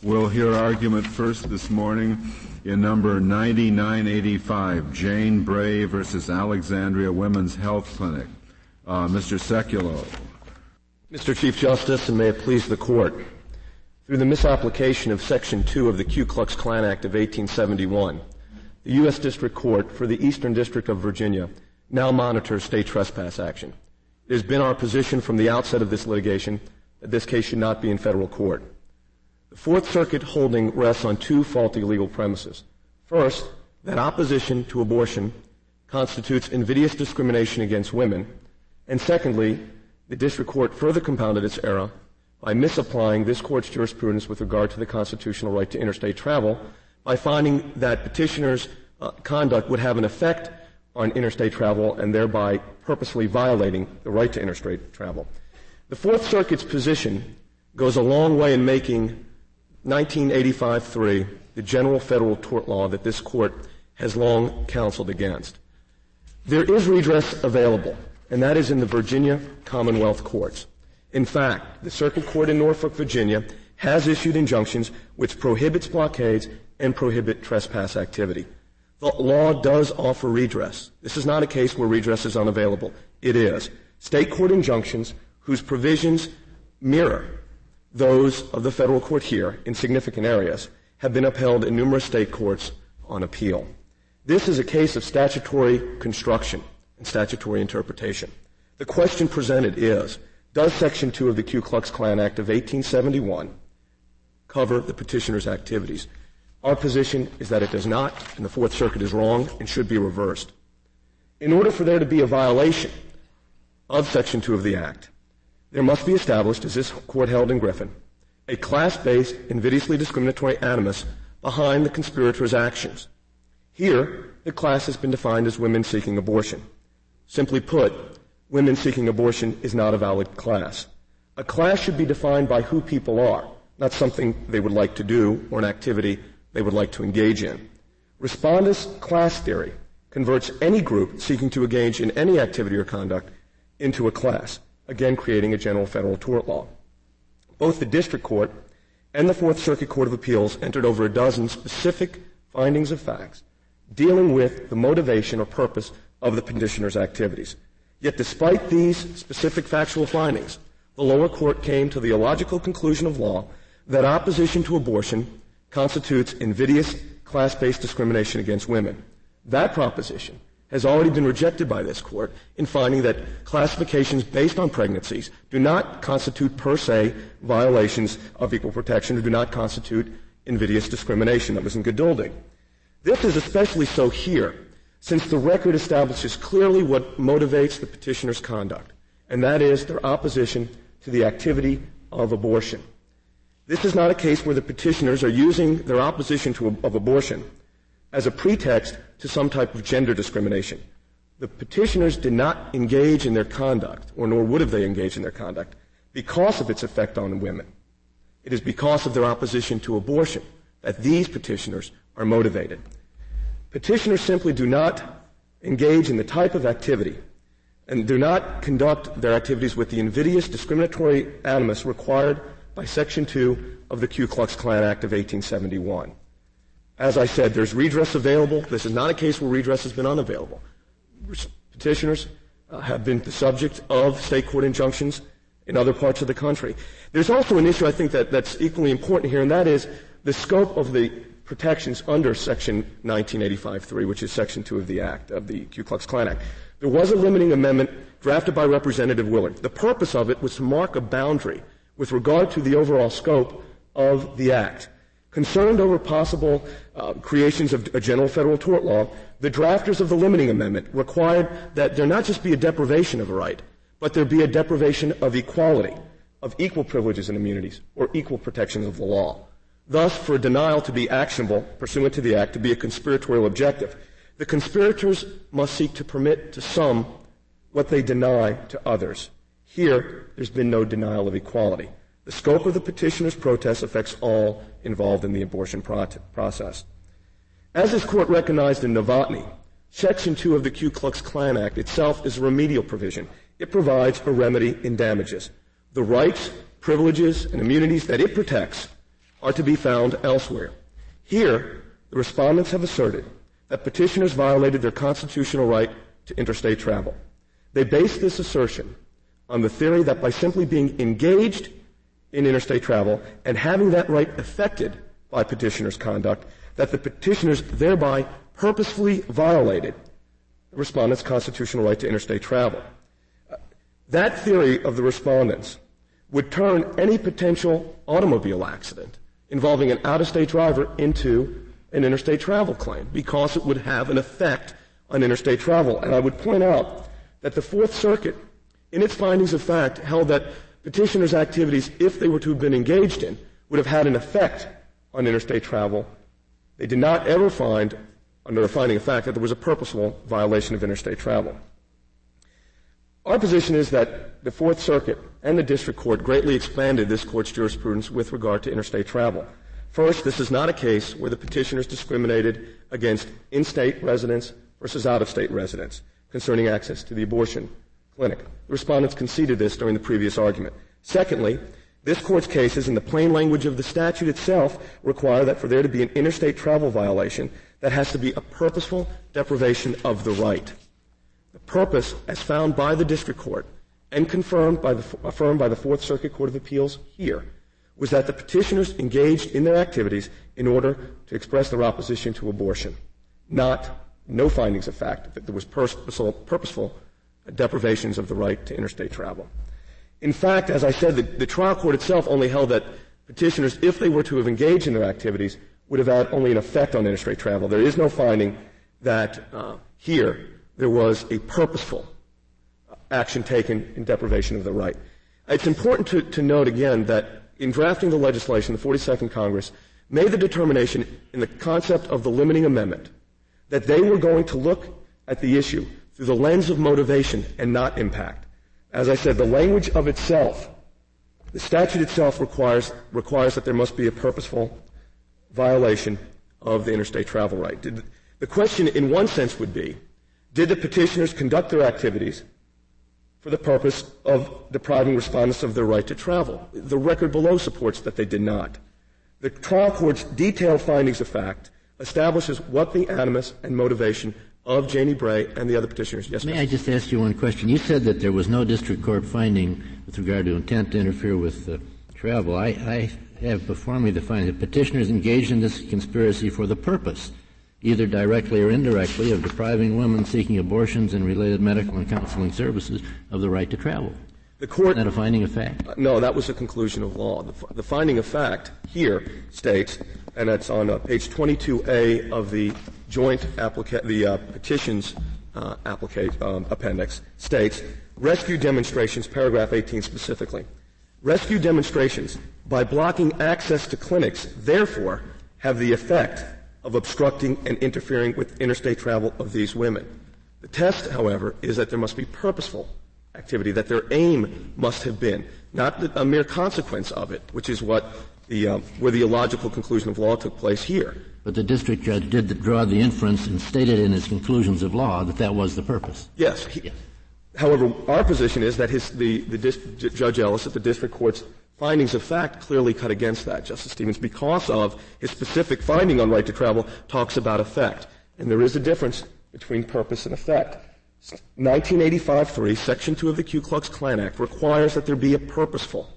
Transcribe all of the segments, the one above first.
We'll hear argument first this morning in number 9985, Jane Bray versus Alexandria Women's Health Clinic. Uh, Mr. Sekulow. Mr. Chief Justice, and may it please the Court, through the misapplication of Section 2 of the Ku Klux Klan Act of 1871, the U.S. District Court for the Eastern District of Virginia now monitors state trespass action. It has been our position from the outset of this litigation that this case should not be in federal court. Fourth Circuit holding rests on two faulty legal premises. First, that opposition to abortion constitutes invidious discrimination against women. And secondly, the district court further compounded its error by misapplying this court's jurisprudence with regard to the constitutional right to interstate travel by finding that petitioners' uh, conduct would have an effect on interstate travel and thereby purposely violating the right to interstate travel. The Fourth Circuit's position goes a long way in making 1985-3 the general federal tort law that this court has long counseled against. There is redress available, and that is in the Virginia Commonwealth courts. In fact, the Circuit Court in Norfolk, Virginia has issued injunctions which prohibits blockades and prohibit trespass activity. The law does offer redress. This is not a case where redress is unavailable. It is. State court injunctions whose provisions mirror those of the federal court here in significant areas have been upheld in numerous state courts on appeal. This is a case of statutory construction and statutory interpretation. The question presented is, does Section 2 of the Ku Klux Klan Act of 1871 cover the petitioner's activities? Our position is that it does not, and the Fourth Circuit is wrong and should be reversed. In order for there to be a violation of Section 2 of the Act, there must be established, as this court held in Griffin, a class-based, invidiously discriminatory animus behind the conspirators' actions. Here, the class has been defined as women seeking abortion. Simply put, women seeking abortion is not a valid class. A class should be defined by who people are, not something they would like to do or an activity they would like to engage in. Respondus class theory converts any group seeking to engage in any activity or conduct into a class again creating a general federal tort law. Both the district court and the Fourth Circuit Court of Appeals entered over a dozen specific findings of facts dealing with the motivation or purpose of the petitioner's activities. Yet despite these specific factual findings, the lower court came to the illogical conclusion of law that opposition to abortion constitutes invidious class-based discrimination against women. That proposition has already been rejected by this court in finding that classifications based on pregnancies do not constitute per se violations of equal protection or do not constitute invidious discrimination. That was in Geduldig. This is especially so here, since the record establishes clearly what motivates the petitioner's conduct, and that is their opposition to the activity of abortion. This is not a case where the petitioners are using their opposition to, of abortion as a pretext to some type of gender discrimination. The petitioners did not engage in their conduct, or nor would have they engaged in their conduct, because of its effect on women. It is because of their opposition to abortion that these petitioners are motivated. Petitioners simply do not engage in the type of activity and do not conduct their activities with the invidious discriminatory animus required by Section 2 of the Ku Klux Klan Act of 1871. As I said, there's redress available. This is not a case where redress has been unavailable. Petitioners uh, have been the subject of state court injunctions in other parts of the country. There's also an issue I think that, that's equally important here, and that is the scope of the protections under Section 1985-3, which is Section 2 of the Act, of the Ku Klux Klan Act. There was a limiting amendment drafted by Representative Willard. The purpose of it was to mark a boundary with regard to the overall scope of the Act. Concerned over possible uh, creations of a general federal tort law, the drafters of the limiting amendment required that there not just be a deprivation of a right, but there be a deprivation of equality, of equal privileges and immunities, or equal protections of the law. Thus, for a denial to be actionable pursuant to the Act to be a conspiratorial objective, the conspirators must seek to permit to some what they deny to others. Here, there's been no denial of equality. The scope of the petitioner's protest affects all involved in the abortion process. As this court recognized in Novotny, Section 2 of the Ku Klux Klan Act itself is a remedial provision. It provides a remedy in damages. The rights, privileges, and immunities that it protects are to be found elsewhere. Here, the respondents have asserted that petitioners violated their constitutional right to interstate travel. They base this assertion on the theory that by simply being engaged in interstate travel and having that right affected by petitioners' conduct, that the petitioners thereby purposefully violated the respondent's constitutional right to interstate travel. That theory of the respondents would turn any potential automobile accident involving an out-of-state driver into an interstate travel claim because it would have an effect on interstate travel. And I would point out that the Fourth Circuit, in its findings of fact, held that petitioners' activities, if they were to have been engaged in, would have had an effect on interstate travel. They did not ever find, under a finding of fact, that there was a purposeful violation of interstate travel. Our position is that the Fourth Circuit and the District Court greatly expanded this Court's jurisprudence with regard to interstate travel. First, this is not a case where the petitioners discriminated against in-state residents versus out-of-state residents concerning access to the abortion clinic. The respondents conceded this during the previous argument. Secondly, this court's cases in the plain language of the statute itself require that for there to be an interstate travel violation, that has to be a purposeful deprivation of the right. The purpose, as found by the district court and confirmed by the, affirmed by the Fourth Circuit Court of Appeals here, was that the petitioners engaged in their activities in order to express their opposition to abortion, not no findings of fact that there was purposeful, purposeful deprivations of the right to interstate travel. In fact, as I said, the, the, trial court itself only held that petitioners, if they were to have engaged in their activities, would have had only an effect on interstate travel. There is no finding that uh, here there was a purposeful action taken in deprivation of the right. It's important to, to note again that in drafting the legislation, the 42nd Congress made the determination in the concept of the limiting amendment that they were going to look at the issue through the lens of motivation and not impact. As I said, the language of itself, the statute itself requires, requires that there must be a purposeful violation of the interstate travel right. Did, the question in one sense would be, did the petitioners conduct their activities for the purpose of depriving respondents of their right to travel? The record below supports that they did not. The trial court's detailed findings of fact establishes what the animus and motivation of Janie Bray and the other petitioners. Yes, May Mr. I just ask you one question? You said that there was no district court finding with regard to intent to interfere with uh, travel. I, I, have before me the finding that petitioners engaged in this conspiracy for the purpose, either directly or indirectly, of depriving women seeking abortions and related medical and counseling services of the right to travel. The court. Isn't that a finding of fact? Uh, no, that was a conclusion of law. The, the, finding of fact here states, and that's on uh, page 22A of the joint applica- the uh, petitions uh, applica- um, appendix, states rescue demonstrations, paragraph 18 specifically. Rescue demonstrations, by blocking access to clinics, therefore have the effect of obstructing and interfering with interstate travel of these women. The test, however, is that there must be purposeful activity, that their aim must have been, not a mere consequence of it, which is what the, uh, where the illogical conclusion of law took place here. But the district judge did draw the inference and stated in his conclusions of law that that was the purpose. Yes. He, yes. However, our position is that his, the, the dis, Judge Ellis at the district court's findings of fact clearly cut against that, Justice Stevens, because of his specific finding on right to travel talks about effect. And there is a difference between purpose and effect. 1985-3, Section 2 of the Ku Klux Klan Act requires that there be a purposeful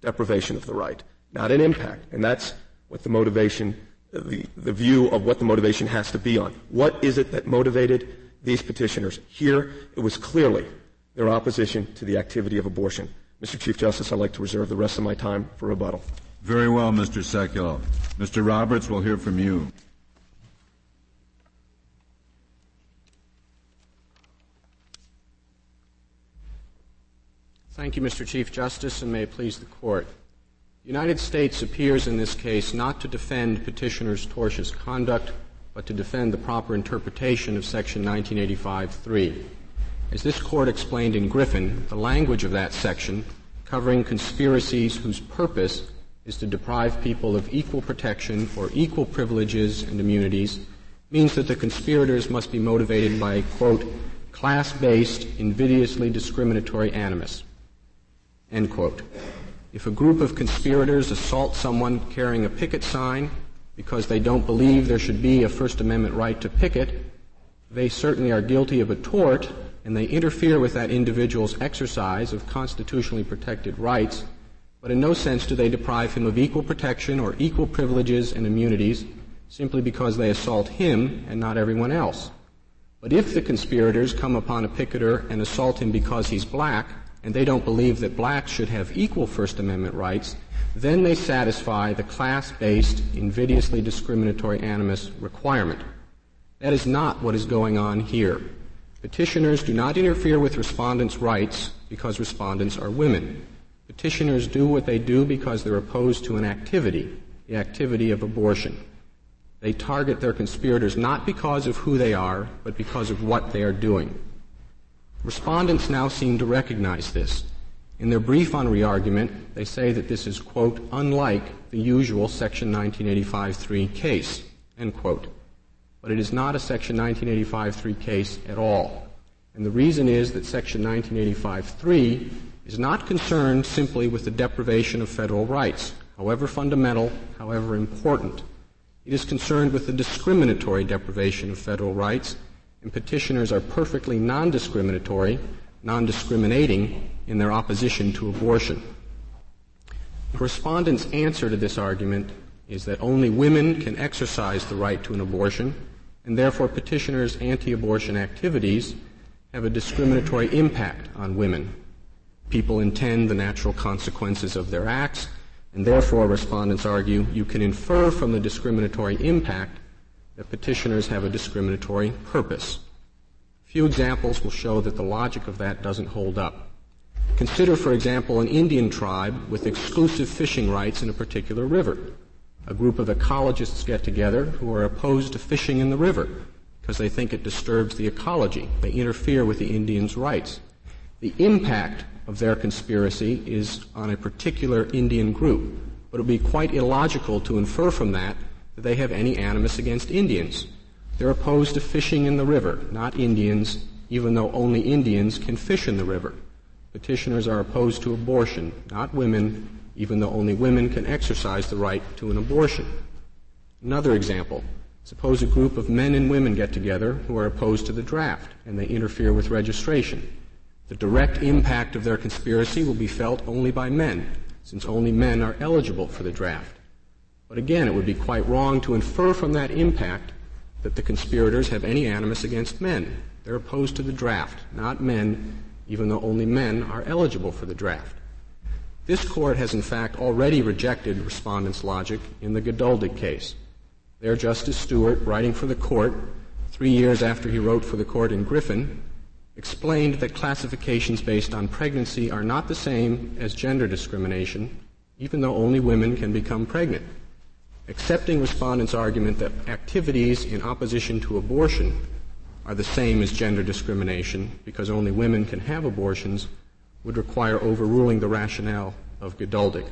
deprivation of the right, not an impact. And that's what the motivation, the, the view of what the motivation has to be on. What is it that motivated these petitioners? Here, it was clearly their opposition to the activity of abortion. Mr. Chief Justice, I'd like to reserve the rest of my time for rebuttal. Very well, Mr. Sekulow. Mr. Roberts, we'll hear from you. Thank you, Mr. Chief Justice, and may it please the Court. The United States appears in this case not to defend petitioner's tortious conduct, but to defend the proper interpretation of Section 1985-3. As this Court explained in Griffin, the language of that section, covering conspiracies whose purpose is to deprive people of equal protection or equal privileges and immunities, means that the conspirators must be motivated by, quote, class-based, invidiously discriminatory animus. End quote. If a group of conspirators assault someone carrying a picket sign because they don't believe there should be a First Amendment right to picket, they certainly are guilty of a tort and they interfere with that individual's exercise of constitutionally protected rights, but in no sense do they deprive him of equal protection or equal privileges and immunities simply because they assault him and not everyone else. But if the conspirators come upon a picketer and assault him because he's black, and they don't believe that blacks should have equal First Amendment rights, then they satisfy the class-based, invidiously discriminatory animus requirement. That is not what is going on here. Petitioners do not interfere with respondents' rights because respondents are women. Petitioners do what they do because they're opposed to an activity, the activity of abortion. They target their conspirators not because of who they are, but because of what they are doing. Respondents now seem to recognize this. In their brief on reargument, they say that this is, quote, unlike the usual Section 1985-3 case, end quote but it is not a Section 1985-3 case at all. And the reason is that Section 1985-3 is not concerned simply with the deprivation of federal rights, however fundamental, however important. It is concerned with the discriminatory deprivation of federal rights, and petitioners are perfectly non-discriminatory, non-discriminating in their opposition to abortion. The respondent's answer to this argument is that only women can exercise the right to an abortion, and therefore petitioners' anti-abortion activities have a discriminatory impact on women. People intend the natural consequences of their acts, and therefore respondents argue you can infer from the discriminatory impact that petitioners have a discriminatory purpose. A few examples will show that the logic of that doesn't hold up. Consider, for example, an Indian tribe with exclusive fishing rights in a particular river a group of ecologists get together who are opposed to fishing in the river because they think it disturbs the ecology. They interfere with the Indians' rights. The impact of their conspiracy is on a particular Indian group, but it would be quite illogical to infer from that that they have any animus against Indians. They're opposed to fishing in the river, not Indians, even though only Indians can fish in the river. Petitioners are opposed to abortion, not women, even though only women can exercise the right to an abortion. Another example. Suppose a group of men and women get together who are opposed to the draft and they interfere with registration. The direct impact of their conspiracy will be felt only by men, since only men are eligible for the draft. But again, it would be quite wrong to infer from that impact that the conspirators have any animus against men. They're opposed to the draft, not men, even though only men are eligible for the draft. This court has in fact already rejected respondents' logic in the Geduldig case. There, Justice Stewart, writing for the court three years after he wrote for the court in Griffin, explained that classifications based on pregnancy are not the same as gender discrimination, even though only women can become pregnant. Accepting respondents' argument that activities in opposition to abortion are the same as gender discrimination because only women can have abortions would require overruling the rationale of Geduldig.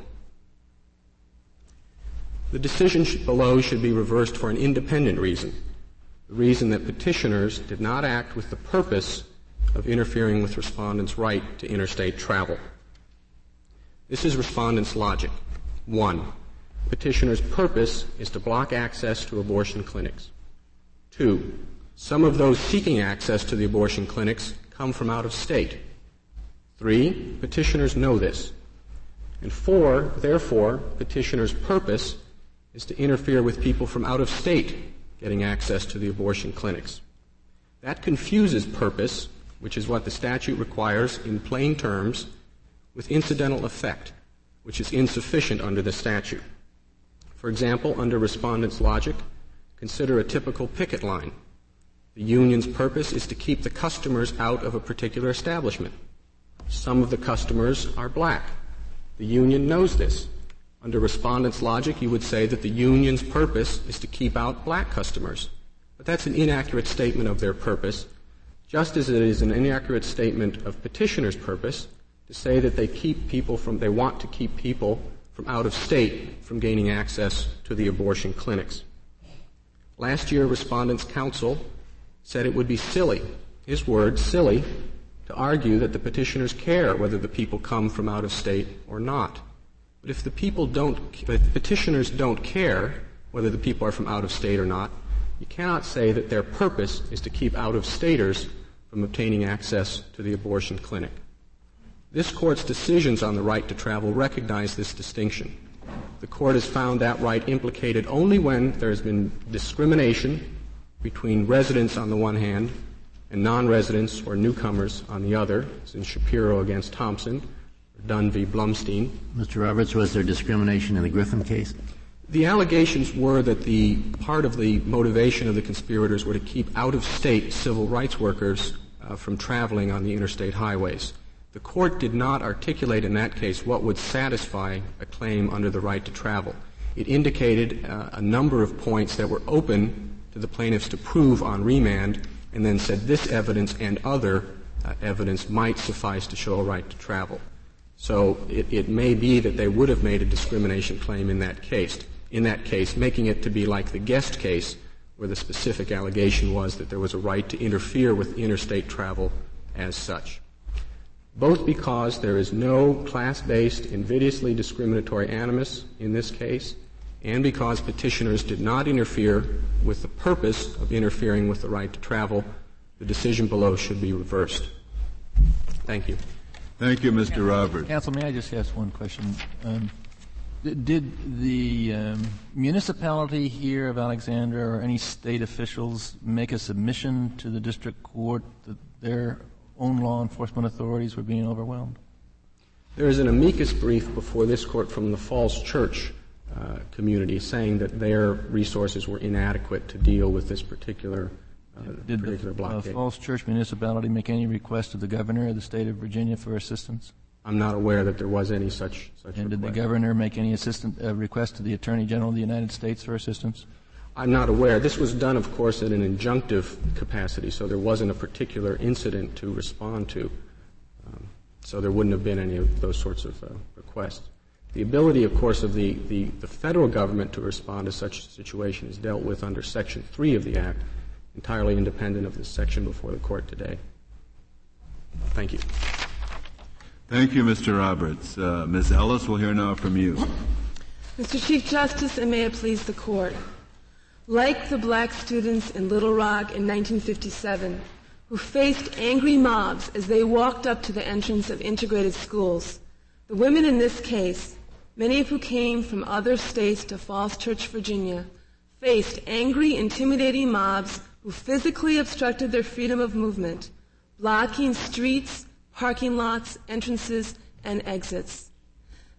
The decision below should be reversed for an independent reason. The reason that petitioners did not act with the purpose of interfering with respondents' right to interstate travel. This is respondents' logic. One, petitioners' purpose is to block access to abortion clinics. Two, some of those seeking access to the abortion clinics come from out of state. Three, petitioners know this. And four, therefore, petitioner's purpose is to interfere with people from out of state getting access to the abortion clinics. That confuses purpose, which is what the statute requires in plain terms, with incidental effect, which is insufficient under the statute. For example, under respondent's logic, consider a typical picket line. The union's purpose is to keep the customers out of a particular establishment. Some of the customers are black. The union knows this. Under respondent's logic, you would say that the union's purpose is to keep out black customers. But that's an inaccurate statement of their purpose, just as it is an inaccurate statement of petitioner's purpose to say that they keep people from, they want to keep people from out of state from gaining access to the abortion clinics. Last year, respondents' counsel said it would be silly, his word, silly, to argue that the petitioners care whether the people come from out of state or not. But if the people don't, if the petitioners don't care whether the people are from out of state or not, you cannot say that their purpose is to keep out of staters from obtaining access to the abortion clinic. This court's decisions on the right to travel recognize this distinction. The court has found that right implicated only when there has been discrimination between residents on the one hand and non-residents or newcomers on the other, as in Shapiro against Thompson, or Dunn v. Blumstein. Mr. Roberts, was there discrimination in the Griffin case? The allegations were that the part of the motivation of the conspirators were to keep out-of-state civil rights workers uh, from traveling on the interstate highways. The court did not articulate in that case what would satisfy a claim under the right to travel. It indicated uh, a number of points that were open to the plaintiffs to prove on remand, and then said this evidence and other uh, evidence might suffice to show a right to travel. So it, it may be that they would have made a discrimination claim in that case. In that case, making it to be like the guest case, where the specific allegation was that there was a right to interfere with interstate travel as such. Both because there is no class-based, invidiously discriminatory animus in this case, and because petitioners did not interfere with the purpose of interfering with the right to travel, the decision below should be reversed. Thank you. Thank you, Mr. Roberts. Counsel, may I just ask one question? Um, did the um, municipality here of Alexandria or any state officials make a submission to the district court that their own law enforcement authorities were being overwhelmed? There is an amicus brief before this court from the Falls Church uh, community saying that their resources were inadequate to deal with this particular uh, Did particular the blockade. uh, Falls Church municipality make any request to the governor of the state of Virginia for assistance? I'm not aware that there was any such such. And did the governor make any assistant uh, request to the Attorney General of the United States for assistance? I'm not aware. This was done, of course, in an injunctive capacity, so there wasn't a particular incident to respond to. Um, so there wouldn't have been any of those sorts of uh, requests. The ability, of course, of the, the, the, federal government to respond to such a situation is dealt with under Section 3 of the Act, entirely independent of the section before the court today. Thank you. Thank you, Mr. Roberts. Uh, Ms. Ellis, we'll hear now from you. Mr. Chief Justice, and may it please the court. Like the black students in Little Rock in 1957, who faced angry mobs as they walked up to the entrance of integrated schools, the women in this case, many of who came from other states to Falls Church, Virginia, faced angry, intimidating mobs who physically obstructed their freedom of movement, blocking streets, parking lots, entrances, and exits.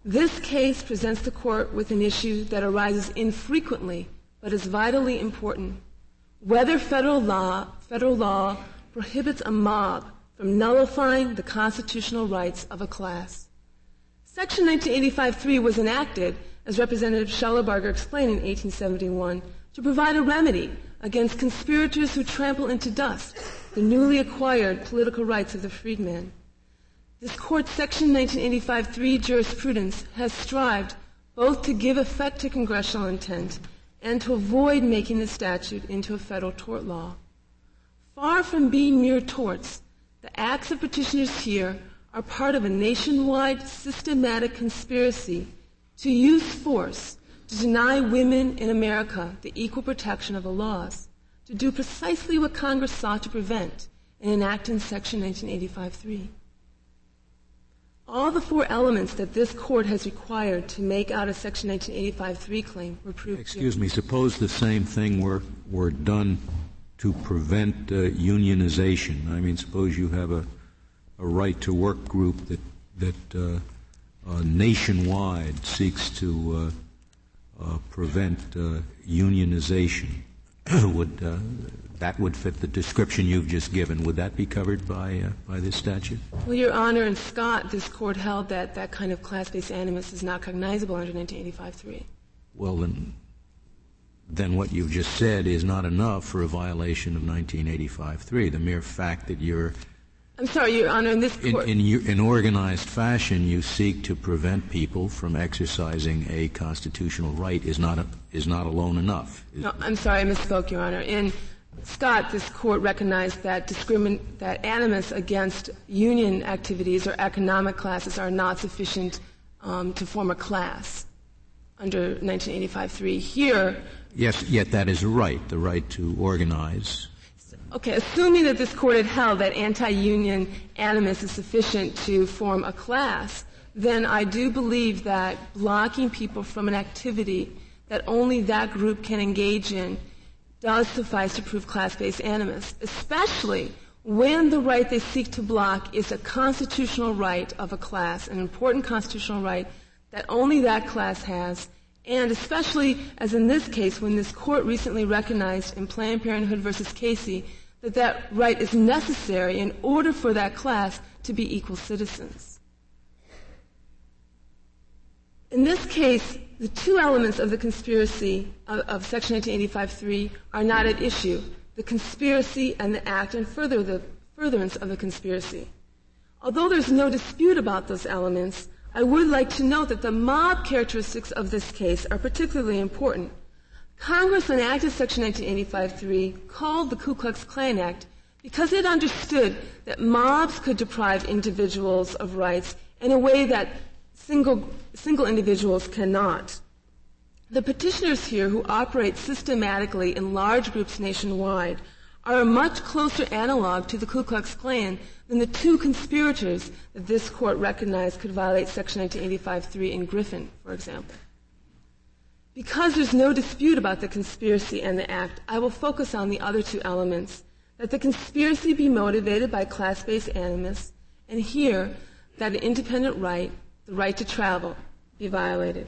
This case presents the court with an issue that arises infrequently but is vitally important. Whether federal law, federal law prohibits a mob from nullifying the constitutional rights of a class. Section 1985-3 was enacted, as Representative Shellabarger explained in 1871, to provide a remedy against conspirators who trample into dust the newly acquired political rights of the freedman. This court's Section 1985-3 jurisprudence has strived both to give effect to congressional intent and to avoid making the statute into a federal tort law. Far from being mere torts, the acts of petitioners here are part of a nationwide systematic conspiracy to use force to deny women in America the equal protection of the laws, to do precisely what Congress sought to prevent in enacting Section 1985-3. All the four elements that this court has required to make out a Section 1985-3 claim were proved. Excuse me. Suppose the same thing were were done to prevent uh, unionization. I mean, suppose you have a a right to work group that that uh, uh, nationwide seeks to uh, uh, prevent uh, unionization. Would that would fit the description you've just given. Would that be covered by, uh, by this statute? Well, Your Honor, in Scott, this court held that that kind of class-based animus is not cognizable under 1985-3. Well, then, then what you've just said is not enough for a violation of 1985-3. The mere fact that you're I'm sorry, Your Honor, in this court. In, in, in, organized fashion, you seek to prevent people from exercising a constitutional right is not, a, is not alone enough. No, I'm sorry, I misspoke, Your Honor. In Scott, this court recognized that discrimin- that animus against union activities or economic classes are not sufficient um, to form a class under 1985-3. Here, yes, yet that is a right, the right to organize. Okay, assuming that this court had held that anti-union animus is sufficient to form a class, then I do believe that blocking people from an activity that only that group can engage in does suffice to prove class-based animus, especially when the right they seek to block is a constitutional right of a class, an important constitutional right that only that class has, and especially as in this case when this court recently recognized in Planned Parenthood versus Casey that that right is necessary in order for that class to be equal citizens. In this case, the two elements of the conspiracy of, of Section 1985-3 are not at issue, the conspiracy and the act and further the furtherance of the conspiracy. Although there's no dispute about those elements, I would like to note that the mob characteristics of this case are particularly important. Congress enacted Section 1985-3 called the Ku Klux Klan Act because it understood that mobs could deprive individuals of rights in a way that single, single individuals cannot. The petitioners here who operate systematically in large groups nationwide are a much closer analog to the Ku Klux Klan than the two conspirators that this court recognized could violate Section 1985-3 in Griffin, for example. Because there's no dispute about the conspiracy and the act, I will focus on the other two elements. That the conspiracy be motivated by class-based animus, and here, that an independent right, the right to travel, be violated.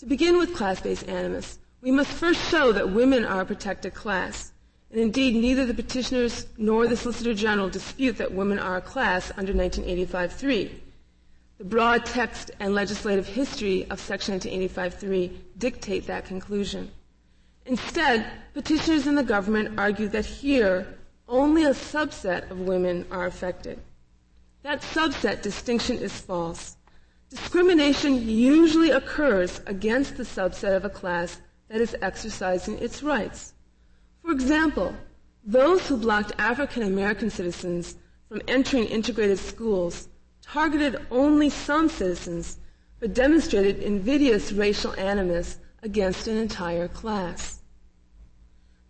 To begin with class-based animus, we must first show that women are a protected class. And indeed, neither the petitioners nor the Solicitor General dispute that women are a class under 1985-3. The broad text and legislative history of Section 1985-3 dictate that conclusion. Instead, petitioners and the government argue that here only a subset of women are affected. That subset distinction is false. Discrimination usually occurs against the subset of a class that is exercising its rights. For example, those who blocked African American citizens from entering integrated schools targeted only some citizens, but demonstrated invidious racial animus against an entire class.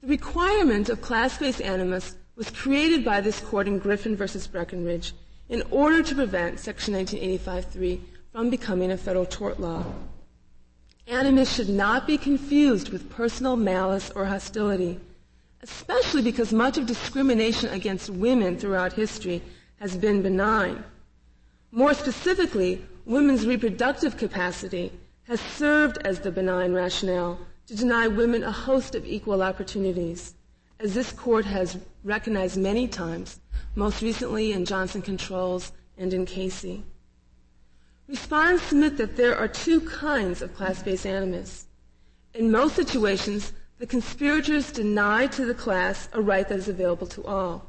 The requirement of class-based animus was created by this court in Griffin versus Breckenridge in order to prevent Section 1985-3 from becoming a federal tort law. Animus should not be confused with personal malice or hostility, especially because much of discrimination against women throughout history has been benign. More specifically, women's reproductive capacity has served as the benign rationale to deny women a host of equal opportunities, as this court has recognized many times, most recently in Johnson Controls and in Casey. Respondents submit that there are two kinds of class-based animus. In most situations, the conspirators deny to the class a right that is available to all.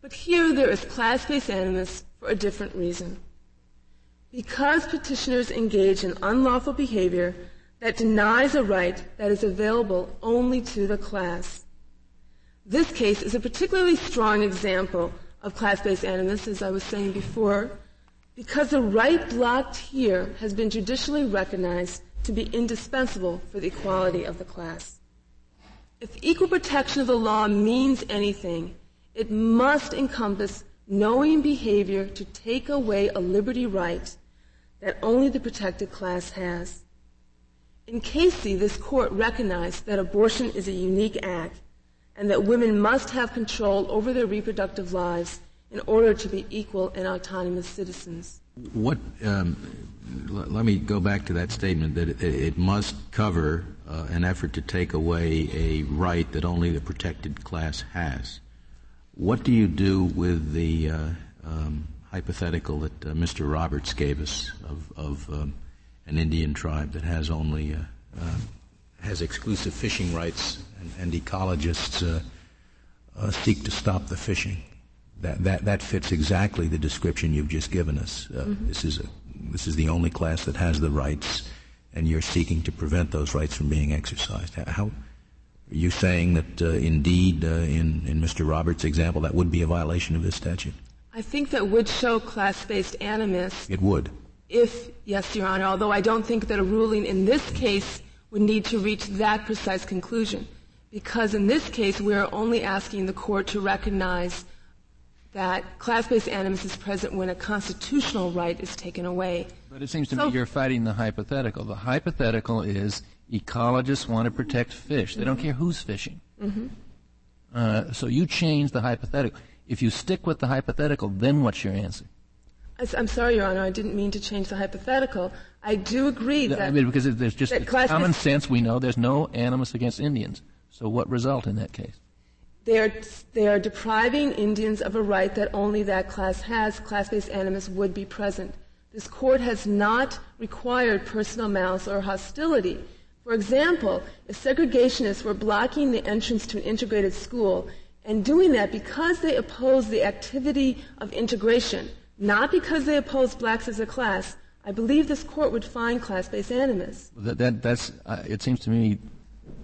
But here there is class-based animus for a different reason. Because petitioners engage in unlawful behavior that denies a right that is available only to the class. This case is a particularly strong example of class-based animus, as I was saying before, because the right blocked here has been judicially recognized to be indispensable for the equality of the class. If equal protection of the law means anything, it must encompass knowing behavior to take away a liberty right that only the protected class has. In Casey, this court recognized that abortion is a unique act and that women must have control over their reproductive lives in order to be equal and autonomous citizens. What? Um, l- let me go back to that statement that it, it must cover uh, an effort to take away a right that only the protected class has. What do you do with the uh, um, hypothetical that uh, Mr. Roberts gave us of, of um, an Indian tribe that has only uh, uh, has exclusive fishing rights, and, and ecologists uh, seek to stop the fishing? That, that that fits exactly the description you've just given us. Mm-hmm. This is a this is the only class that has the rights, and you're seeking to prevent those rights from being exercised. How, are you saying that uh, indeed, uh, in, in Mr. Roberts' example, that would be a violation of this statute? I think that would show class-based animus. It would. if, yes, Your Honor, although I don't think that a ruling in this case would need to reach that precise conclusion. Because in this case, we are only asking the court to recognize that class-based animus is present when a constitutional right is taken away. But it seems to so, me you're fighting the hypothetical. The hypothetical is ecologists want to protect fish. They don't care who's fishing. Mm-hmm. Uh, so you change the hypothetical. If you stick with the hypothetical, then what's your answer? I'm sorry, Your Honor. I didn't mean to change the hypothetical. I do agree that. I mean, because there's just common sense. We know there's no animus against Indians. So what result in that case? They are, they are depriving Indians of a right that only that class has. Class-based animus would be present. This court has not required personal malice or hostility. For example, if segregationists were blocking the entrance to an integrated school and doing that because they oppose the activity of integration, not because they oppose blacks as a class, I believe this court would find class-based animus. That, that, that's, uh, it seems to me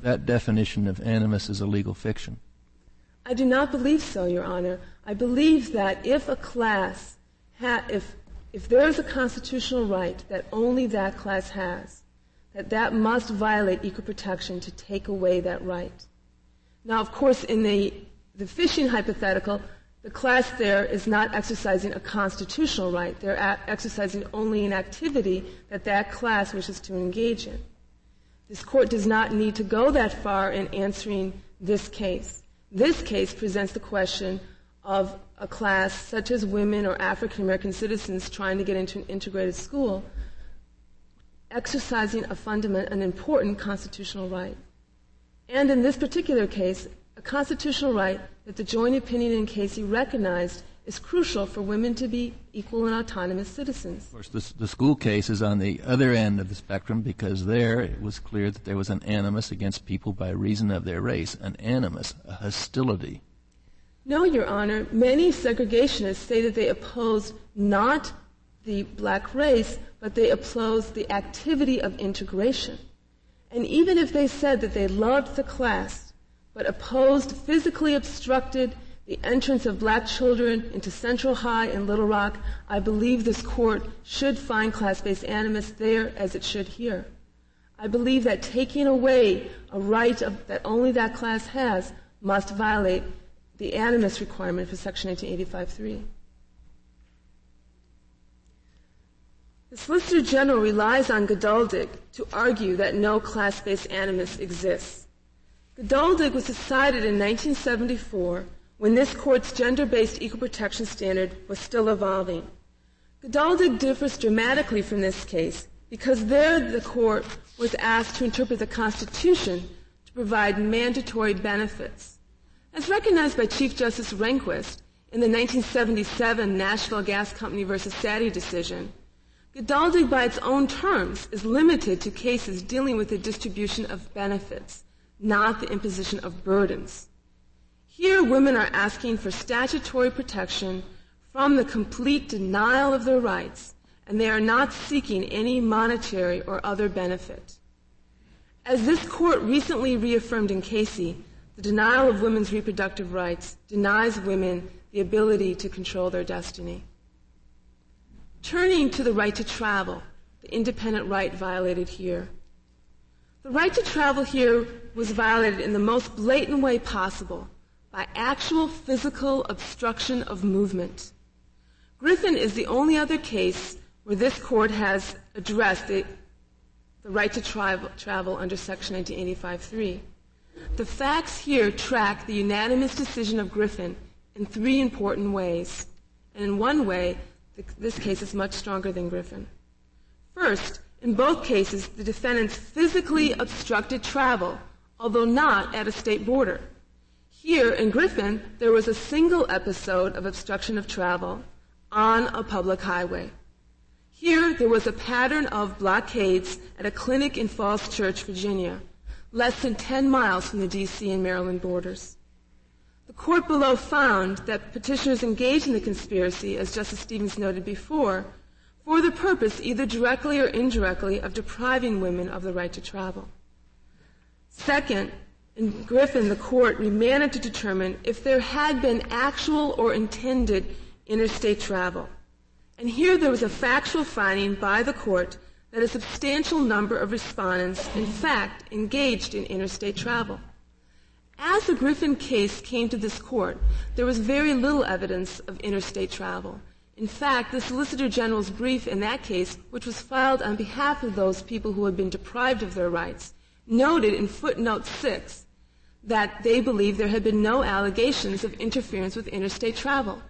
that definition of animus is a legal fiction. I do not believe so, Your Honor. I believe that if a class, ha- if, if there is a constitutional right that only that class has, that that must violate equal protection to take away that right. Now, of course, in the, the fishing hypothetical, the class there is not exercising a constitutional right. They're exercising only an activity that that class wishes to engage in. This court does not need to go that far in answering this case. This case presents the question of a class such as women or African American citizens trying to get into an integrated school exercising a fundamental, an important constitutional right. And in this particular case, a constitutional right that the joint opinion in Casey recognized is crucial for women to be equal and autonomous citizens. Of course, the, the, school case is on the other end of the spectrum because there it was clear that there was an animus against people by reason of their race, an animus, a hostility. No, Your Honor. Many segregationists say that they oppose not the black race, but they oppose the activity of integration. And even if they said that they loved the class, but opposed, physically obstructed the entrance of black children into Central High and Little Rock, I believe this court should find class-based animus there as it should here. I believe that taking away a right of, that only that class has must violate the animus requirement for Section 1885.3. The Solicitor General relies on Geduldig to argue that no class-based animus exists. Geduldig was decided in 1974 when this court's gender-based equal protection standard was still evolving. Geduldig differs dramatically from this case because there the court was asked to interpret the Constitution to provide mandatory benefits. As recognized by Chief Justice Rehnquist in the 1977 Nashville Gas Company versus Satty decision, Geduldig by its own terms is limited to cases dealing with the distribution of benefits, not the imposition of burdens. Here, women are asking for statutory protection from the complete denial of their rights, and they are not seeking any monetary or other benefit. As this court recently reaffirmed in Casey, the denial of women's reproductive rights denies women the ability to control their destiny. Turning to the right to travel, the independent right violated here. The right to travel here was violated in the most blatant way possible by actual physical obstruction of movement. Griffin is the only other case where this court has addressed the, the right to travel, travel under Section 1985.3. The facts here track the unanimous decision of Griffin in three important ways. And in one way, this case is much stronger than Griffin. First, in both cases, the defendants physically obstructed travel, although not at a state border. Here in Griffin, there was a single episode of obstruction of travel on a public highway. Here, there was a pattern of blockades at a clinic in Falls Church, Virginia, less than 10 miles from the D.C. and Maryland borders. The court below found that petitioners engaged in the conspiracy, as Justice Stevens noted before, for the purpose, either directly or indirectly, of depriving women of the right to travel. Second, in Griffin, the court remanded to determine if there had been actual or intended interstate travel. And here there was a factual finding by the court that a substantial number of respondents, in fact, engaged in interstate travel. As the Griffin case came to this court, there was very little evidence of interstate travel. In fact, the Solicitor General's brief in that case, which was filed on behalf of those people who had been deprived of their rights, noted in footnote 6 that they believed there had been no allegations of interference with interstate travel.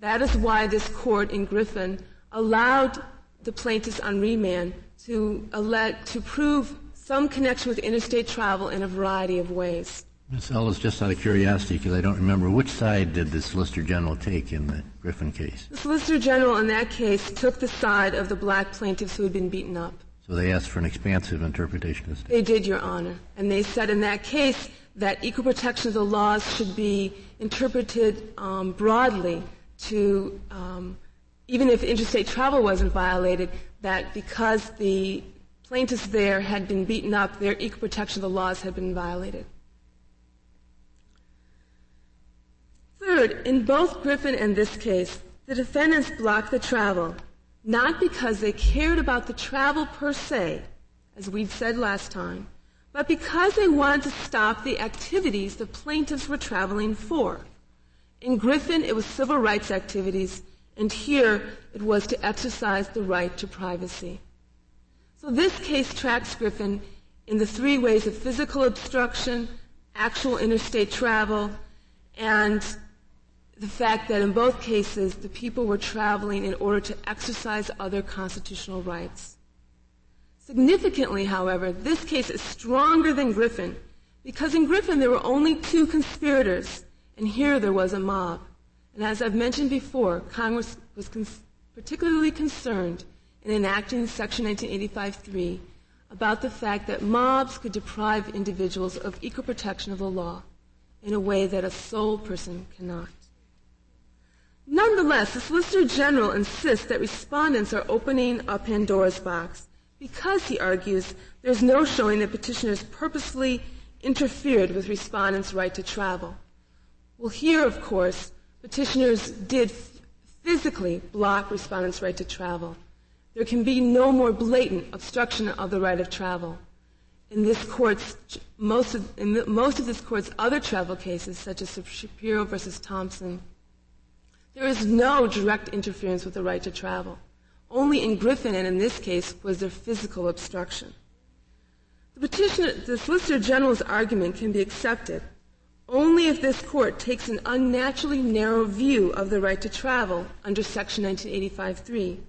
That is why this court in Griffin allowed the plaintiffs on remand to, elect, to prove some connection with interstate travel in a variety of ways. Ms. Ellis, just out of curiosity, because I don't remember, which side did the Solicitor General take in the Griffin case? The Solicitor General in that case took the side of the black plaintiffs who had been beaten up. So they asked for an expansive interpretation of the They did, Your Honor. And they said in that case that equal protection of the laws should be interpreted um, broadly to, um, even if interstate travel wasn't violated, that because the plaintiffs there had been beaten up, their equal protection of the laws had been violated. Third, in both Griffin and this case, the defendants blocked the travel, not because they cared about the travel per se, as we said last time, but because they wanted to stop the activities the plaintiffs were traveling for. In Griffin, it was civil rights activities, and here it was to exercise the right to privacy. So this case tracks Griffin in the three ways of physical obstruction, actual interstate travel, and the fact that in both cases the people were traveling in order to exercise other constitutional rights. Significantly, however, this case is stronger than Griffin because in Griffin there were only two conspirators and here there was a mob. And as I've mentioned before, Congress was cons- particularly concerned in enacting Section 1985-3 about the fact that mobs could deprive individuals of equal protection of the law in a way that a sole person cannot. Nonetheless, the Solicitor General insists that respondents are opening a Pandora's box because, he argues, there's no showing that petitioners purposely interfered with respondents' right to travel. Well, here, of course, petitioners did physically block respondents' right to travel. There can be no more blatant obstruction of the right of travel. In this court's most of, the, most of this court's other travel cases, such as Shapiro versus Thompson, there is no direct interference with the right to travel. Only in Griffin and in this case was there physical obstruction. The petitioner, the Solicitor General's argument can be accepted only if this court takes an unnaturally narrow view of the right to travel under Section 1985-3,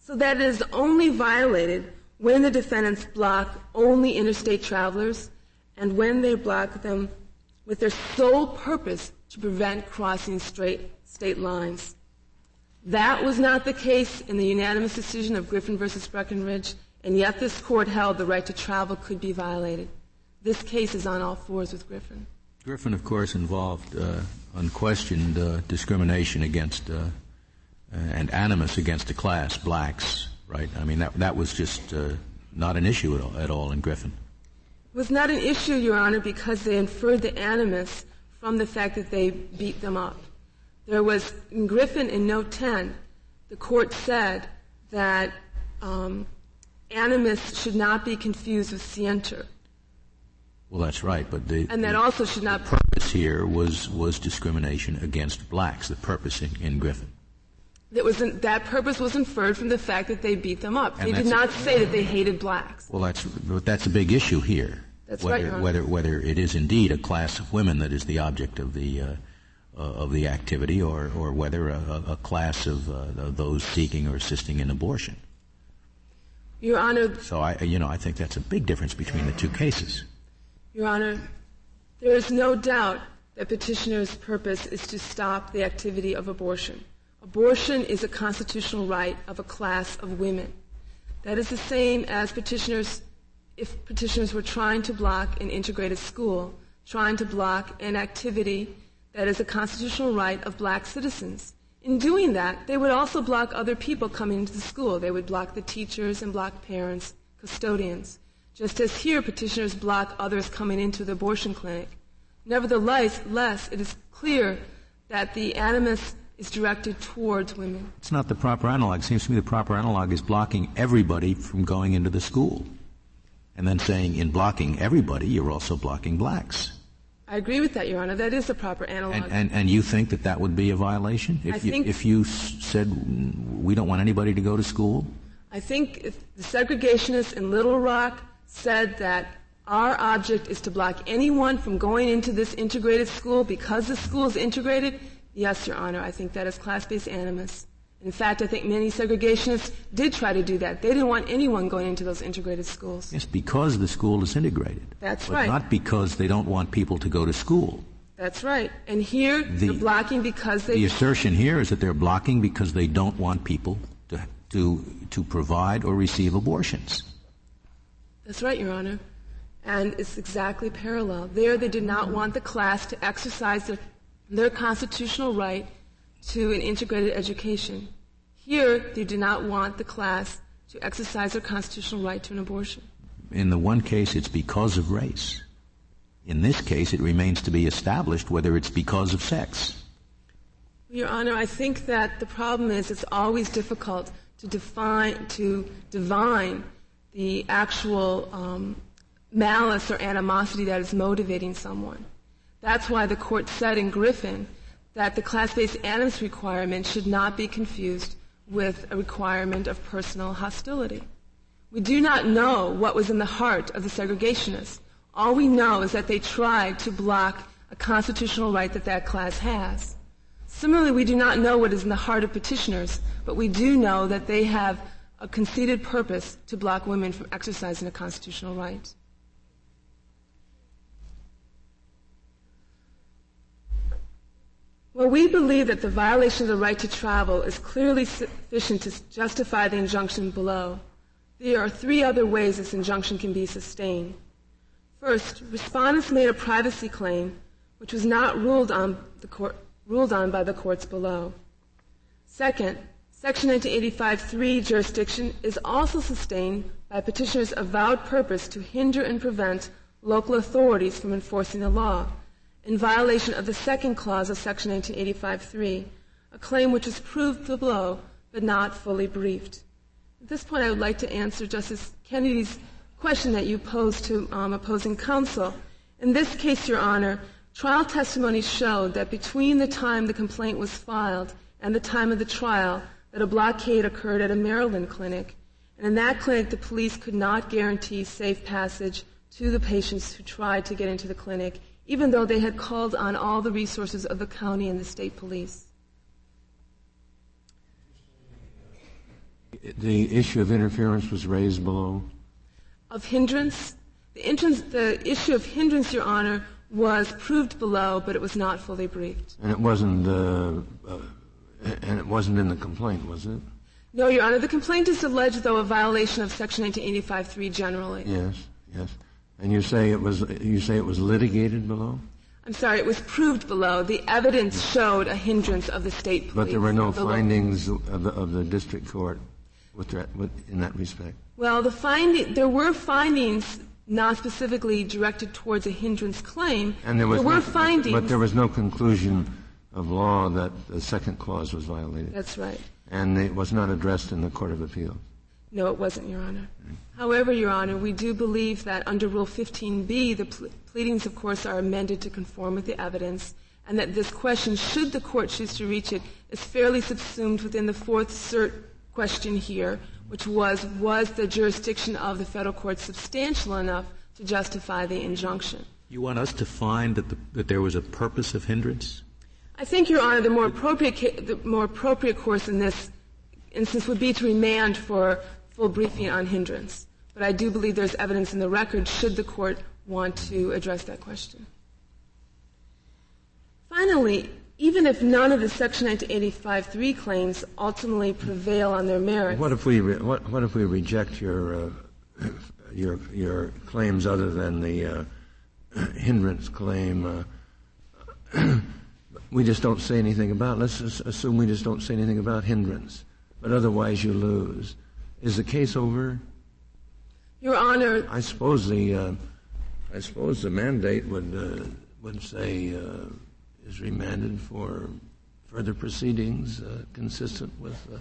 so that it is only violated when the defendants block only interstate travelers and when they block them with their sole purpose to prevent crossing straight state lines. That was not the case in the unanimous decision of Griffin versus Breckenridge, and yet this court held the right to travel could be violated. This case is on all fours with Griffin. Griffin, of course, involved uh, unquestioned uh, discrimination against uh, and animus against a class, blacks, right? I mean, that, that was just uh, not an issue at all, at all in Griffin. It was not an issue, Your Honor, because they inferred the animus from the fact that they beat them up. There was, in Griffin in Note 10, the court said that um, animus should not be confused with scienter. Well, that's right, but the and that the, also should not. The purpose here was was discrimination against blacks. The purpose in, in Griffin. That was that purpose was inferred from the fact that they beat them up. And they did not say that they hated blacks. Well, that's that's a big issue here. That's whether, right. Whether whether it is indeed a class of women that is the object of the. Uh, uh, of the activity, or, or whether a, a class of uh, those seeking or assisting in abortion. Your Honor. So I, you know, I think that's a big difference between the two cases. Your Honor, there is no doubt that petitioner's purpose is to stop the activity of abortion. Abortion is a constitutional right of a class of women. That is the same as petitioners, if petitioners were trying to block an integrated school, trying to block an activity that is a constitutional right of black citizens. In doing that, they would also block other people coming into the school. They would block the teachers and block parents, custodians just as here petitioners block others coming into the abortion clinic. Nevertheless, less, it is clear that the animus is directed towards women. It's not the proper analog. It seems to me the proper analog is blocking everybody from going into the school. And then saying, in blocking everybody, you're also blocking blacks. I agree with that, Your Honor. That is the proper analog. And, and, and you think that that would be a violation? If I you, think- if you s- said, we don't want anybody to go to school? I think if the segregationists in Little Rock said that our object is to block anyone from going into this integrated school because the school is integrated, yes, Your Honor, I think that is class-based animus. In fact, I think many segregationists did try to do that. They didn't want anyone going into those integrated schools. Yes, because the school is integrated. That's but right. not because they don't want people to go to school. That's right. And here, The- they're blocking because they The assertion here is that they're blocking because they don't want people to, to, to provide or receive abortions. That's right, Your Honor. And it's exactly parallel. There, they did not want the class to exercise their, their constitutional right to an integrated education. Here, they do not want the class to exercise their constitutional right to an abortion. In the one case, it's because of race. In this case, it remains to be established whether it's because of sex. Your Honor, I think that the problem is it's always difficult to define, to divine the actual um, malice or animosity that is motivating someone. That's why the court said in Griffin that the class-based animus requirement should not be confused with a requirement of personal hostility. We do not know what was in the heart of the segregationists. All we know is that they tried to block a constitutional right that that class has. Similarly, we do not know what is in the heart of petitioners, but we do know that they have a conceded purpose to block women from exercising a constitutional right. Well, we believe that the violation of the right to travel is clearly sufficient to justify the injunction below. There are three other ways this injunction can be sustained. First, respondents made a privacy claim which was not ruled on, court, ruled on by the courts below. Second, Section 1985-3 jurisdiction is also sustained by petitioners' avowed purpose to hinder and prevent local authorities from enforcing the law in violation of the second clause of Section 1985-3, a claim which is proved below but not fully briefed. At this point, I would like to answer Justice Kennedy's question that you posed to um, opposing counsel. In this case, Your Honor, trial testimony showed that between the time the complaint was filed and the time of the trial, that a blockade occurred at a Maryland clinic. And in that clinic, the police could not guarantee safe passage to the patients who tried to get into the clinic, even though they had called on all the resources of the county and the state police. The issue of interference was raised below. Of hindrance, the, entrance, the issue of hindrance, Your Honor, was proved below, but it was not fully briefed. And it wasn't, uh, uh, and it wasn't in the complaint, was it? No, Your Honor. The complaint is alleged, though, a violation of Section 1985-3 generally. Yes, yes. And you say it was, you say it was litigated below? I'm sorry, it was proved below. The evidence showed a hindrance of the state police. But there were no of the lo- findings of the, of the district court with that, with, in that respect? Well, the finding, there were findings not specifically directed towards a hindrance claim. And there was were no, findings. But there was no conclusion of law that the second clause was violated. That's right. And it was not addressed in the Court of Appeals. No, it wasn't, Your Honor. However, Your Honor, we do believe that under Rule 15b, the ple- pleadings, of course, are amended to conform with the evidence, and that this question, should the court choose to reach it, is fairly subsumed within the fourth cert question here, which was, was the jurisdiction of the federal court substantial enough to justify the injunction? You want us to find that, the, that there was a purpose of hindrance? I think, Your Honor, the more appropriate, ca- the more appropriate course in this instance would be to remand for full briefing on hindrance. But I do believe there's evidence in the record should the court want to address that question. Finally, even if none of the Section 1985-3 claims ultimately prevail on their merits, What if we, re- what, what if we reject your, uh, your, your claims other than the uh, hindrance claim? Uh, we just don't say anything about. Let's assume we just don't say anything about hindrance, but otherwise you lose. Is the case over? Your Honor, I suppose the, uh, I suppose the mandate would uh, would say uh, is remanded for further proceedings uh, consistent with uh,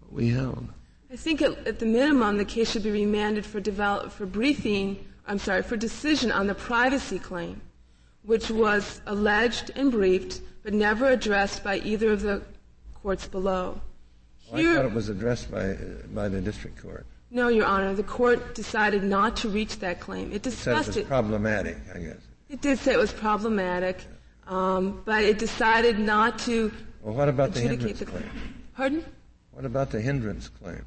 what we held. I think at, at, the minimum, the case should be remanded for develop, for briefing. I'm sorry, for decision on the privacy claim, which was alleged and briefed, but never addressed by either of the courts below. Here, I thought it was addressed by by the district court. No, Your Honor. The court decided not to reach that claim. It discussed it. Said it was problematic, I guess. It did say it was problematic, um, but it decided not to. Well, what about the hindrance the claim? Pardon? What about the hindrance claim?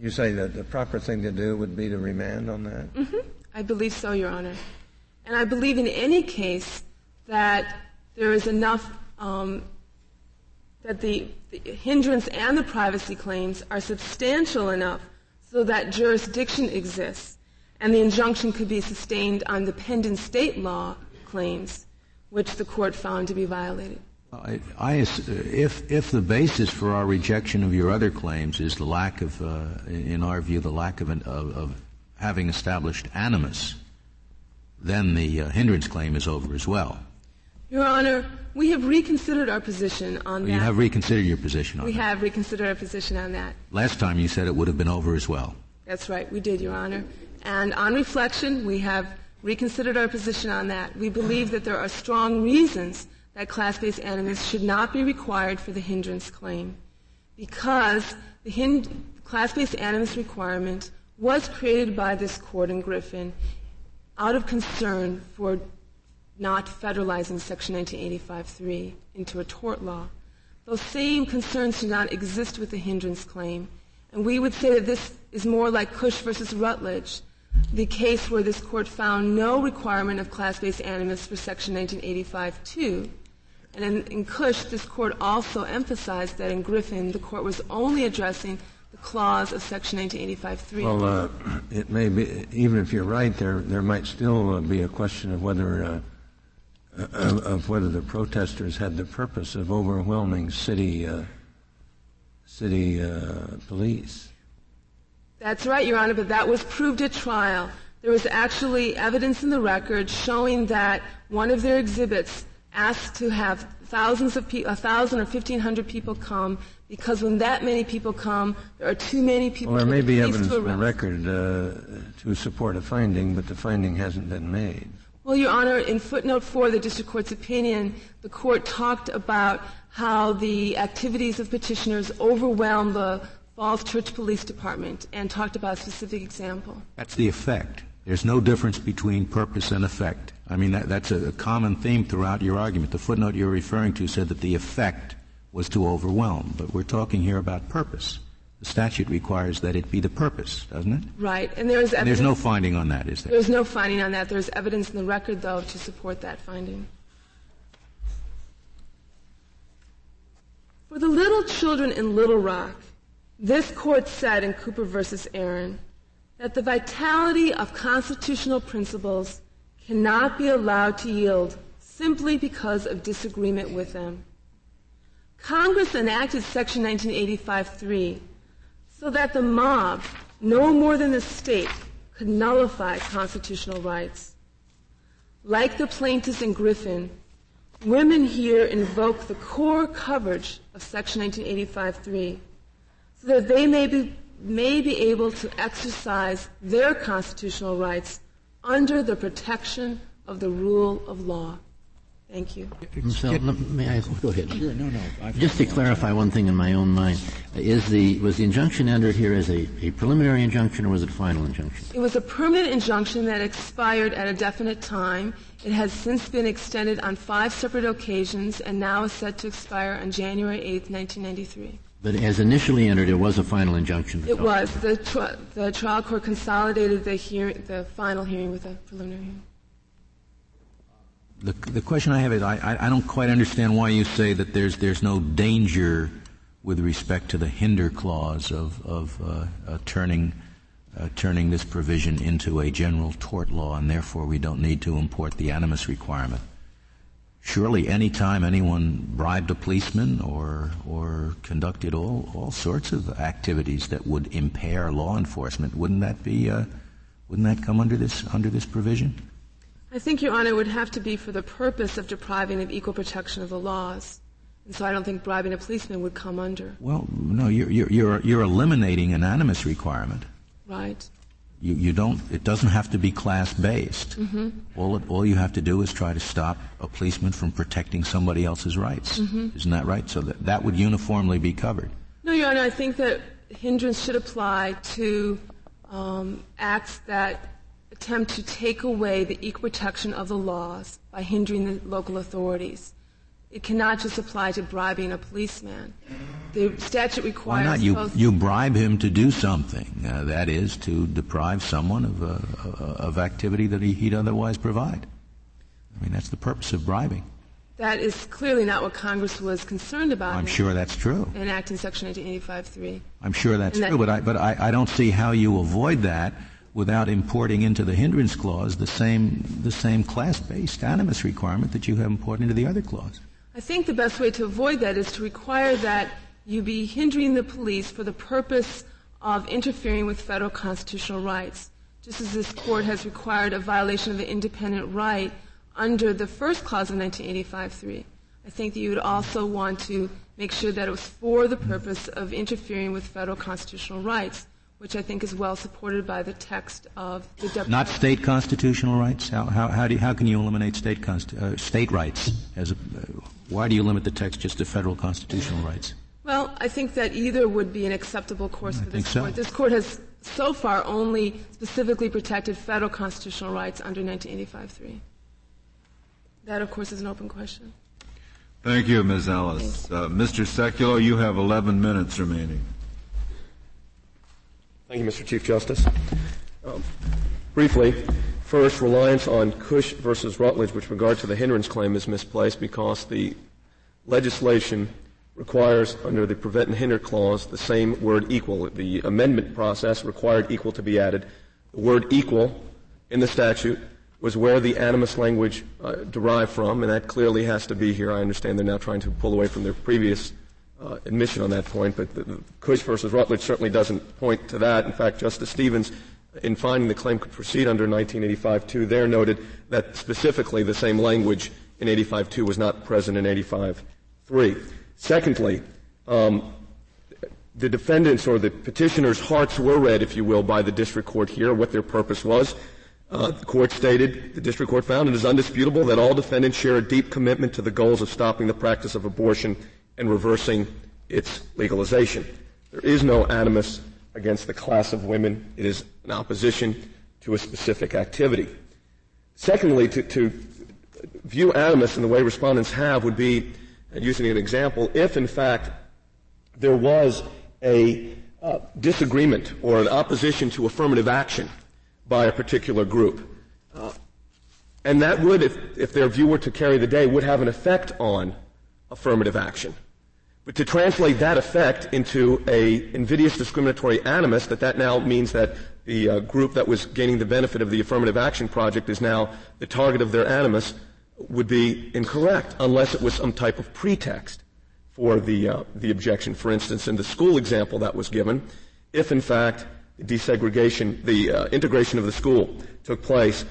You say that the proper thing to do would be to remand on that? Mm-hmm. I believe so, Your Honor. And I believe in any case that there is enough, um, that the, the hindrance and the privacy claims are substantial enough so that jurisdiction exists and the injunction could be sustained on the pending state law claims, which the court found to be violated. I, I, if, if the basis for our rejection of your other claims is the lack of, uh, in our view, the lack of, an, of, of, having established animus, then the uh, hindrance claim is over as well. Your Honor, we have reconsidered our position on that. You have reconsidered your position on we that. We have reconsidered our position on that. Last time you said it would have been over as well. That's right, we did, Your Honor. And on reflection, we have reconsidered our position on that. We believe that there are strong reasons that class-based animus should not be required for the hindrance claim because the hind- class-based animus requirement was created by this court in Griffin out of concern for not federalizing Section 1985-3 into a tort law. Those same concerns do not exist with the hindrance claim, and we would say that this is more like Kush versus Rutledge, the case where this court found no requirement of class-based animus for Section 1985-2, and in, in Kush, this court also emphasized that in Griffin, the court was only addressing the clause of Section 1985-3. Well, uh, it may be, even if you're right, there there might still be a question of whether uh, of, of, whether the protesters had the purpose of overwhelming city uh, city uh, police. That's right, Your Honor, but that was proved at trial. There was actually evidence in the record showing that one of their exhibits asked to have thousands of people, a thousand or fifteen hundred people come because when that many people come, there are too many people. Well, there may be evidence in the record uh, to support a finding, but the finding hasn't been made. Well, Your Honor, in footnote four of the district court's opinion, the court talked about how the activities of petitioners overwhelmed the Falls Church Police Department and talked about a specific example. That's the effect. There's no difference between purpose and effect. I mean, that, that's a, a, common theme throughout your argument. The footnote you're referring to said that the effect was to overwhelm, but we're talking here about purpose. The statute requires that it be the purpose, doesn't it? Right, and there is and there's no finding on that, is there? There's no finding on that. There's evidence in the record, though, to support that finding. For the little children in Little Rock, this court said in Cooper versus Aaron that the vitality of constitutional principles cannot be allowed to yield simply because of disagreement with them. Congress enacted Section 1985-3 so that the mob, no more than the state, could nullify constitutional rights. Like the plaintiffs in Griffin, women here invoke the core coverage of Section 1985-3 so that they may be may be able to exercise their constitutional rights under the protection of the rule of law. Thank you. So, may I go ahead? Sure. No, no. I've Just to clarify one thing in my own mind, is the was the injunction entered here as a, a preliminary injunction or was it a final injunction? It was a permanent injunction that expired at a definite time. It has since been extended on five separate occasions and now is set to expire on January 8, 1993. But as initially entered, it was a final injunction. It was. The, tri- the trial court consolidated the, hearing, the final hearing with a preliminary hearing. The, the question I have is I, I don't quite understand why you say that there's, there's no danger with respect to the hinder clause of, of uh, uh, turning, uh, turning this provision into a general tort law, and therefore we don't need to import the animus requirement surely any time anyone bribed a policeman or or conducted all all sorts of activities that would impair law enforcement, wouldn't that be uh, wouldn't that come under this under this provision? I think, Your Honor, it would have to be for the purpose of depriving of equal protection of the laws. And so I don't think bribing a policeman would come under. Well, no, you're, you're, you're, you're eliminating an animus requirement. Right. You, you don't, it doesn't have to be class based. Mm-hmm. All, it, all you have to do is try to stop a policeman from protecting somebody else's rights. Mm-hmm. Isn't that right? So that, that would uniformly be covered. No, Your Honor, I think that hindrance should apply to um, acts that attempt to take away the equal protection of the laws by hindering the local authorities. It cannot just apply to bribing a policeman. The statute Why not? You, you bribe him to do something. Uh, that is, to deprive someone of, uh, of activity that he, he'd otherwise provide. I mean, that's the purpose of bribing. that is clearly not what Congress was concerned about. I'm sure that's true. In enacting Section 1985-3. I'm sure that's that- true, but I, but I, I don't see how you avoid that without importing into the hindrance clause the same, the same class-based animus requirement that you have imported into the other clause. I think the best way to avoid that is to require that you be hindering the police for the purpose of interfering with federal constitutional rights, just as this court has required a violation of the independent right under the first clause of 1985-3. I think that you would also want to make sure that it was for the purpose of interfering with federal constitutional rights, which I think is well supported by the text of the Dep- Not state constitutional rights? How, how, how, do you, how can you eliminate state, const, uh, state rights? As a, uh, why do you limit the text just to federal constitutional rights? Well, I think that either would be an acceptable course for this think so. court. This court has so far only specifically protected federal constitutional rights under 1985-3. That, of course, is an open question. Thank you, Ms. Ellis. Uh, Mr. Sekulow, you have 11 minutes remaining. Thank you, Mr. Chief Justice. Um, briefly, first, reliance on Kush versus Rutledge with regard to the hindrance claim is misplaced because the legislation requires, under the prevent and hinder clause, the same word equal. The amendment process required equal to be added. The word equal in the statute was where the animus language uh, derived from, and that clearly has to be here. I understand they're now trying to pull away from their previous uh, admission on that point, but Kush versus Rutledge certainly doesn't point to that. In fact, Justice Stevens, in finding the claim could proceed under 1985-2, there noted that specifically the same language in 85-2 was not present in 85-3. Secondly, um, the defendants or the petitioners' hearts were read, if you will, by the district court here, what their purpose was. Uh, the court stated, the district court found it is undisputable that all defendants share a deep commitment to the goals of stopping the practice of abortion and reversing its legalization. There is no animus against the class of women. It is an opposition to a specific activity. Secondly, to, to view animus in the way respondents have would be, using an example, if in fact there was a uh, disagreement or an opposition to affirmative action by a particular group. Uh, and that would, if, if their view were to carry the day, would have an effect on affirmative action. To translate that effect into a invidious discriminatory animus, that that now means that the uh, group that was gaining the benefit of the affirmative action project is now the target of their animus, would be incorrect unless it was some type of pretext for the uh, the objection. For instance, in the school example that was given, if in fact desegregation, the uh, integration of the school took place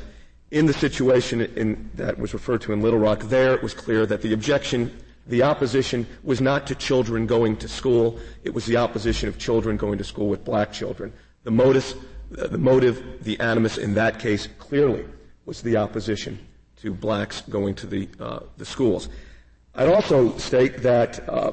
in the situation in, that was referred to in Little Rock, there it was clear that the objection, the opposition was not to children going to school. It was the opposition of children going to school with black children. The modus, the motive, the animus in that case clearly was the opposition to blacks going to the, uh, the schools. I'd also state that uh,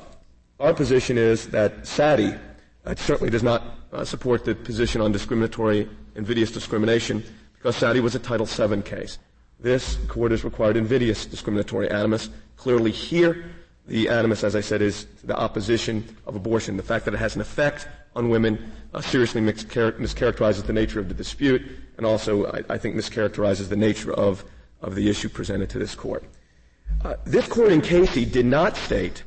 our position is that Satty uh, certainly does not uh, support the position on discriminatory, invidious discrimination because Satty was a Title VII case. This court has required invidious discriminatory animus. Clearly here, the animus, as I said, is the opposition of abortion. The fact that it has an effect on women uh, seriously mischar- mischaracterizes the nature of the dispute and also, I, I think, mischaracterizes the nature of of the issue presented to this court. Uh, this court in Casey did not state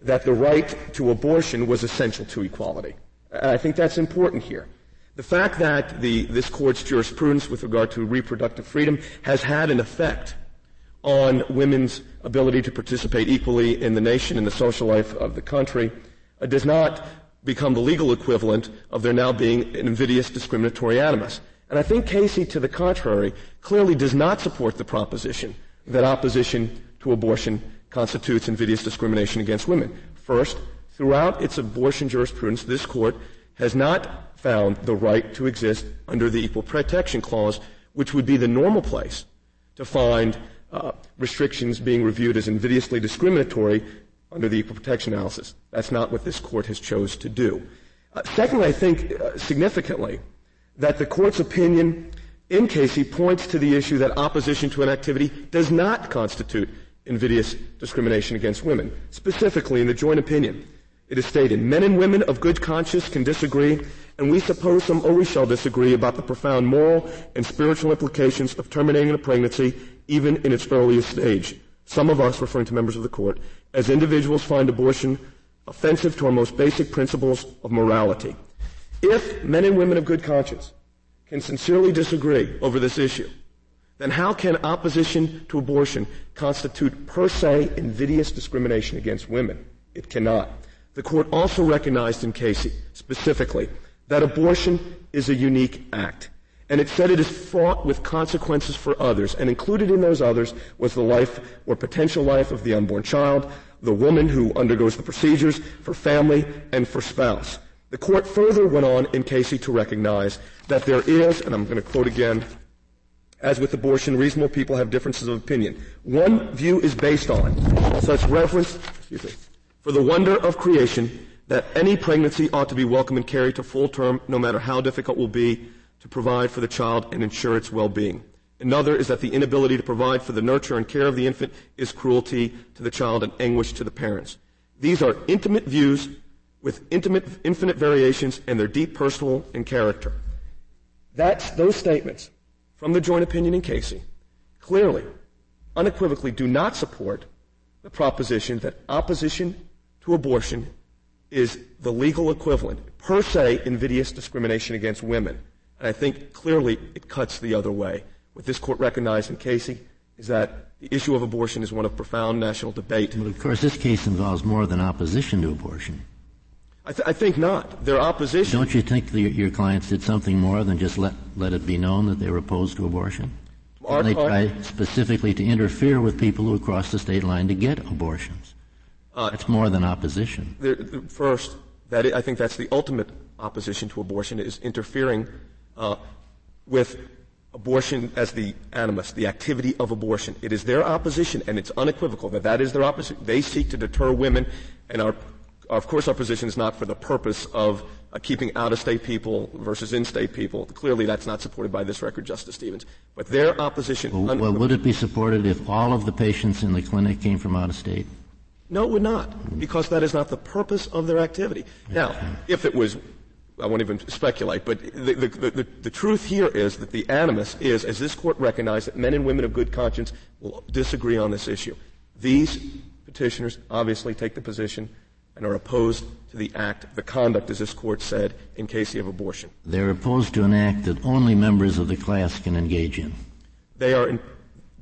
that the right to abortion was essential to equality. And I think that's important here. The fact that the, this court's jurisprudence with regard to reproductive freedom has had an effect on women's ability to participate equally in the nation and the social life of the country uh, does not become the legal equivalent of there now being an invidious discriminatory animus. And I think Casey, to the contrary, clearly does not support the proposition that opposition to abortion constitutes invidious discrimination against women. First, throughout its abortion jurisprudence, this court has not found the right to exist under the Equal Protection Clause, which would be the normal place to find uh, restrictions being reviewed as invidiously discriminatory under the Equal Protection Analysis. That's not what this court has chose to do. Uh, secondly, I think uh, significantly that the court's opinion in Casey points to the issue that opposition to an activity does not constitute invidious discrimination against women. Specifically, in the joint opinion, it is stated, men and women of good conscience can disagree, and we suppose some always shall disagree about the profound moral and spiritual implications of terminating a pregnancy even in its earliest stage. Some of us, referring to members of the court, as individuals find abortion offensive to our most basic principles of morality. If men and women of good conscience can sincerely disagree over this issue, then how can opposition to abortion constitute per se invidious discrimination against women? It cannot. The court also recognized in Casey specifically that abortion is a unique act. And it said it is fraught with consequences for others. And included in those others was the life or potential life of the unborn child, the woman who undergoes the procedures, for family, and for spouse. The court further went on in Casey to recognize that there is, and I'm going to quote again, as with abortion, reasonable people have differences of opinion. One view is based on such reverence, for the wonder of creation that any pregnancy ought to be welcome and carried to full term, no matter how difficult it will be to provide for the child and ensure its well-being. Another is that the inability to provide for the nurture and care of the infant is cruelty to the child and anguish to the parents. These are intimate views with intimate, infinite variations and their deep personal and character. That's, those statements from the joint opinion in Casey clearly, unequivocally do not support the proposition that opposition to abortion is the legal equivalent, per se, invidious discrimination against women. And I think clearly it cuts the other way. What this court recognized in Casey is that the issue of abortion is one of profound national debate. But of course, this case involves more than opposition to abortion. I, th- I think not. Their opposition. Don't you think the, your clients did something more than just let, let it be known that they were opposed to abortion? Our and they try specifically to interfere with people who cross the state line to get abortions. Uh, that's more than opposition. first, that I think that's the ultimate opposition to abortion is interfering uh, with abortion as the animus, the activity of abortion. It is their opposition, and it's unequivocal that that is their opposition. They seek to deter women, and our, of course, our position is not for the purpose of uh, keeping out-of-state people versus in-state people. Clearly, that's not supported by this record, Justice Stevens. But their opposition. Well, well would it be supported if all of the patients in the clinic came from out of state? No, it would not, because that is not the purpose of their activity. Now, if it was I won't even speculate, but the, the, the, the, truth here is that the animus is, as this court recognized, that men and women of good conscience will disagree on this issue. These petitioners obviously take the position and are opposed to the act, the conduct, as this court said, in case of abortion. They're opposed to an act that only members of the class can engage in. They are in,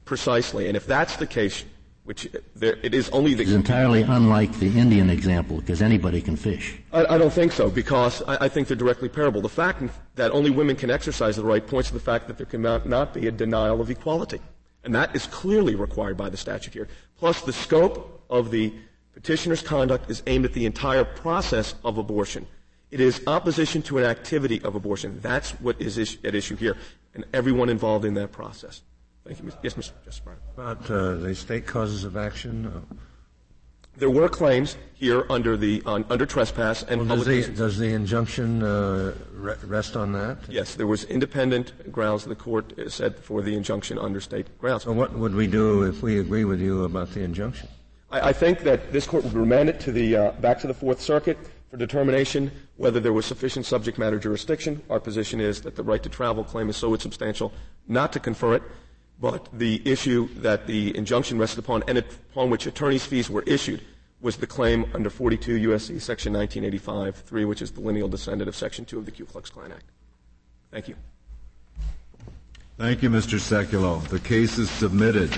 precisely, and if that's the case, which uh, there, it is only the. It's entirely unlike the Indian example because anybody can fish. I, I don't think so because I, I, think they're directly parable. The fact that only women can exercise the right points to the fact that there cannot not be a denial of equality. And that is clearly required by the statute here. Plus, the scope of the petitioner's conduct is aimed at the entire process of abortion. It is opposition to an activity of abortion. That's what is at issue here, and everyone involved in that process. Thank you. Yes, Mr. Justice Breyer. About uh, the state causes of action? Uh, there were claims here under the under trespass and well, does, the, does, the, injunction uh, rest on that? Yes, there was independent grounds the court said for the injunction under state grounds. So what would we do if we agree with you about the injunction? I, I think that this court would remand it to the uh, back to the Fourth Circuit for determination whether there was sufficient subject matter jurisdiction. Our position is that the right to travel claim is so substantial not to confer it. But the issue that the injunction rested upon and upon which attorney's fees were issued was the claim under 42 U.S.C. Section 1985-3, which is the lineal descendant of Section 2 of the Ku Klux Klan Act. Thank you. Thank you, Mr. Sekulow. The case is submitted.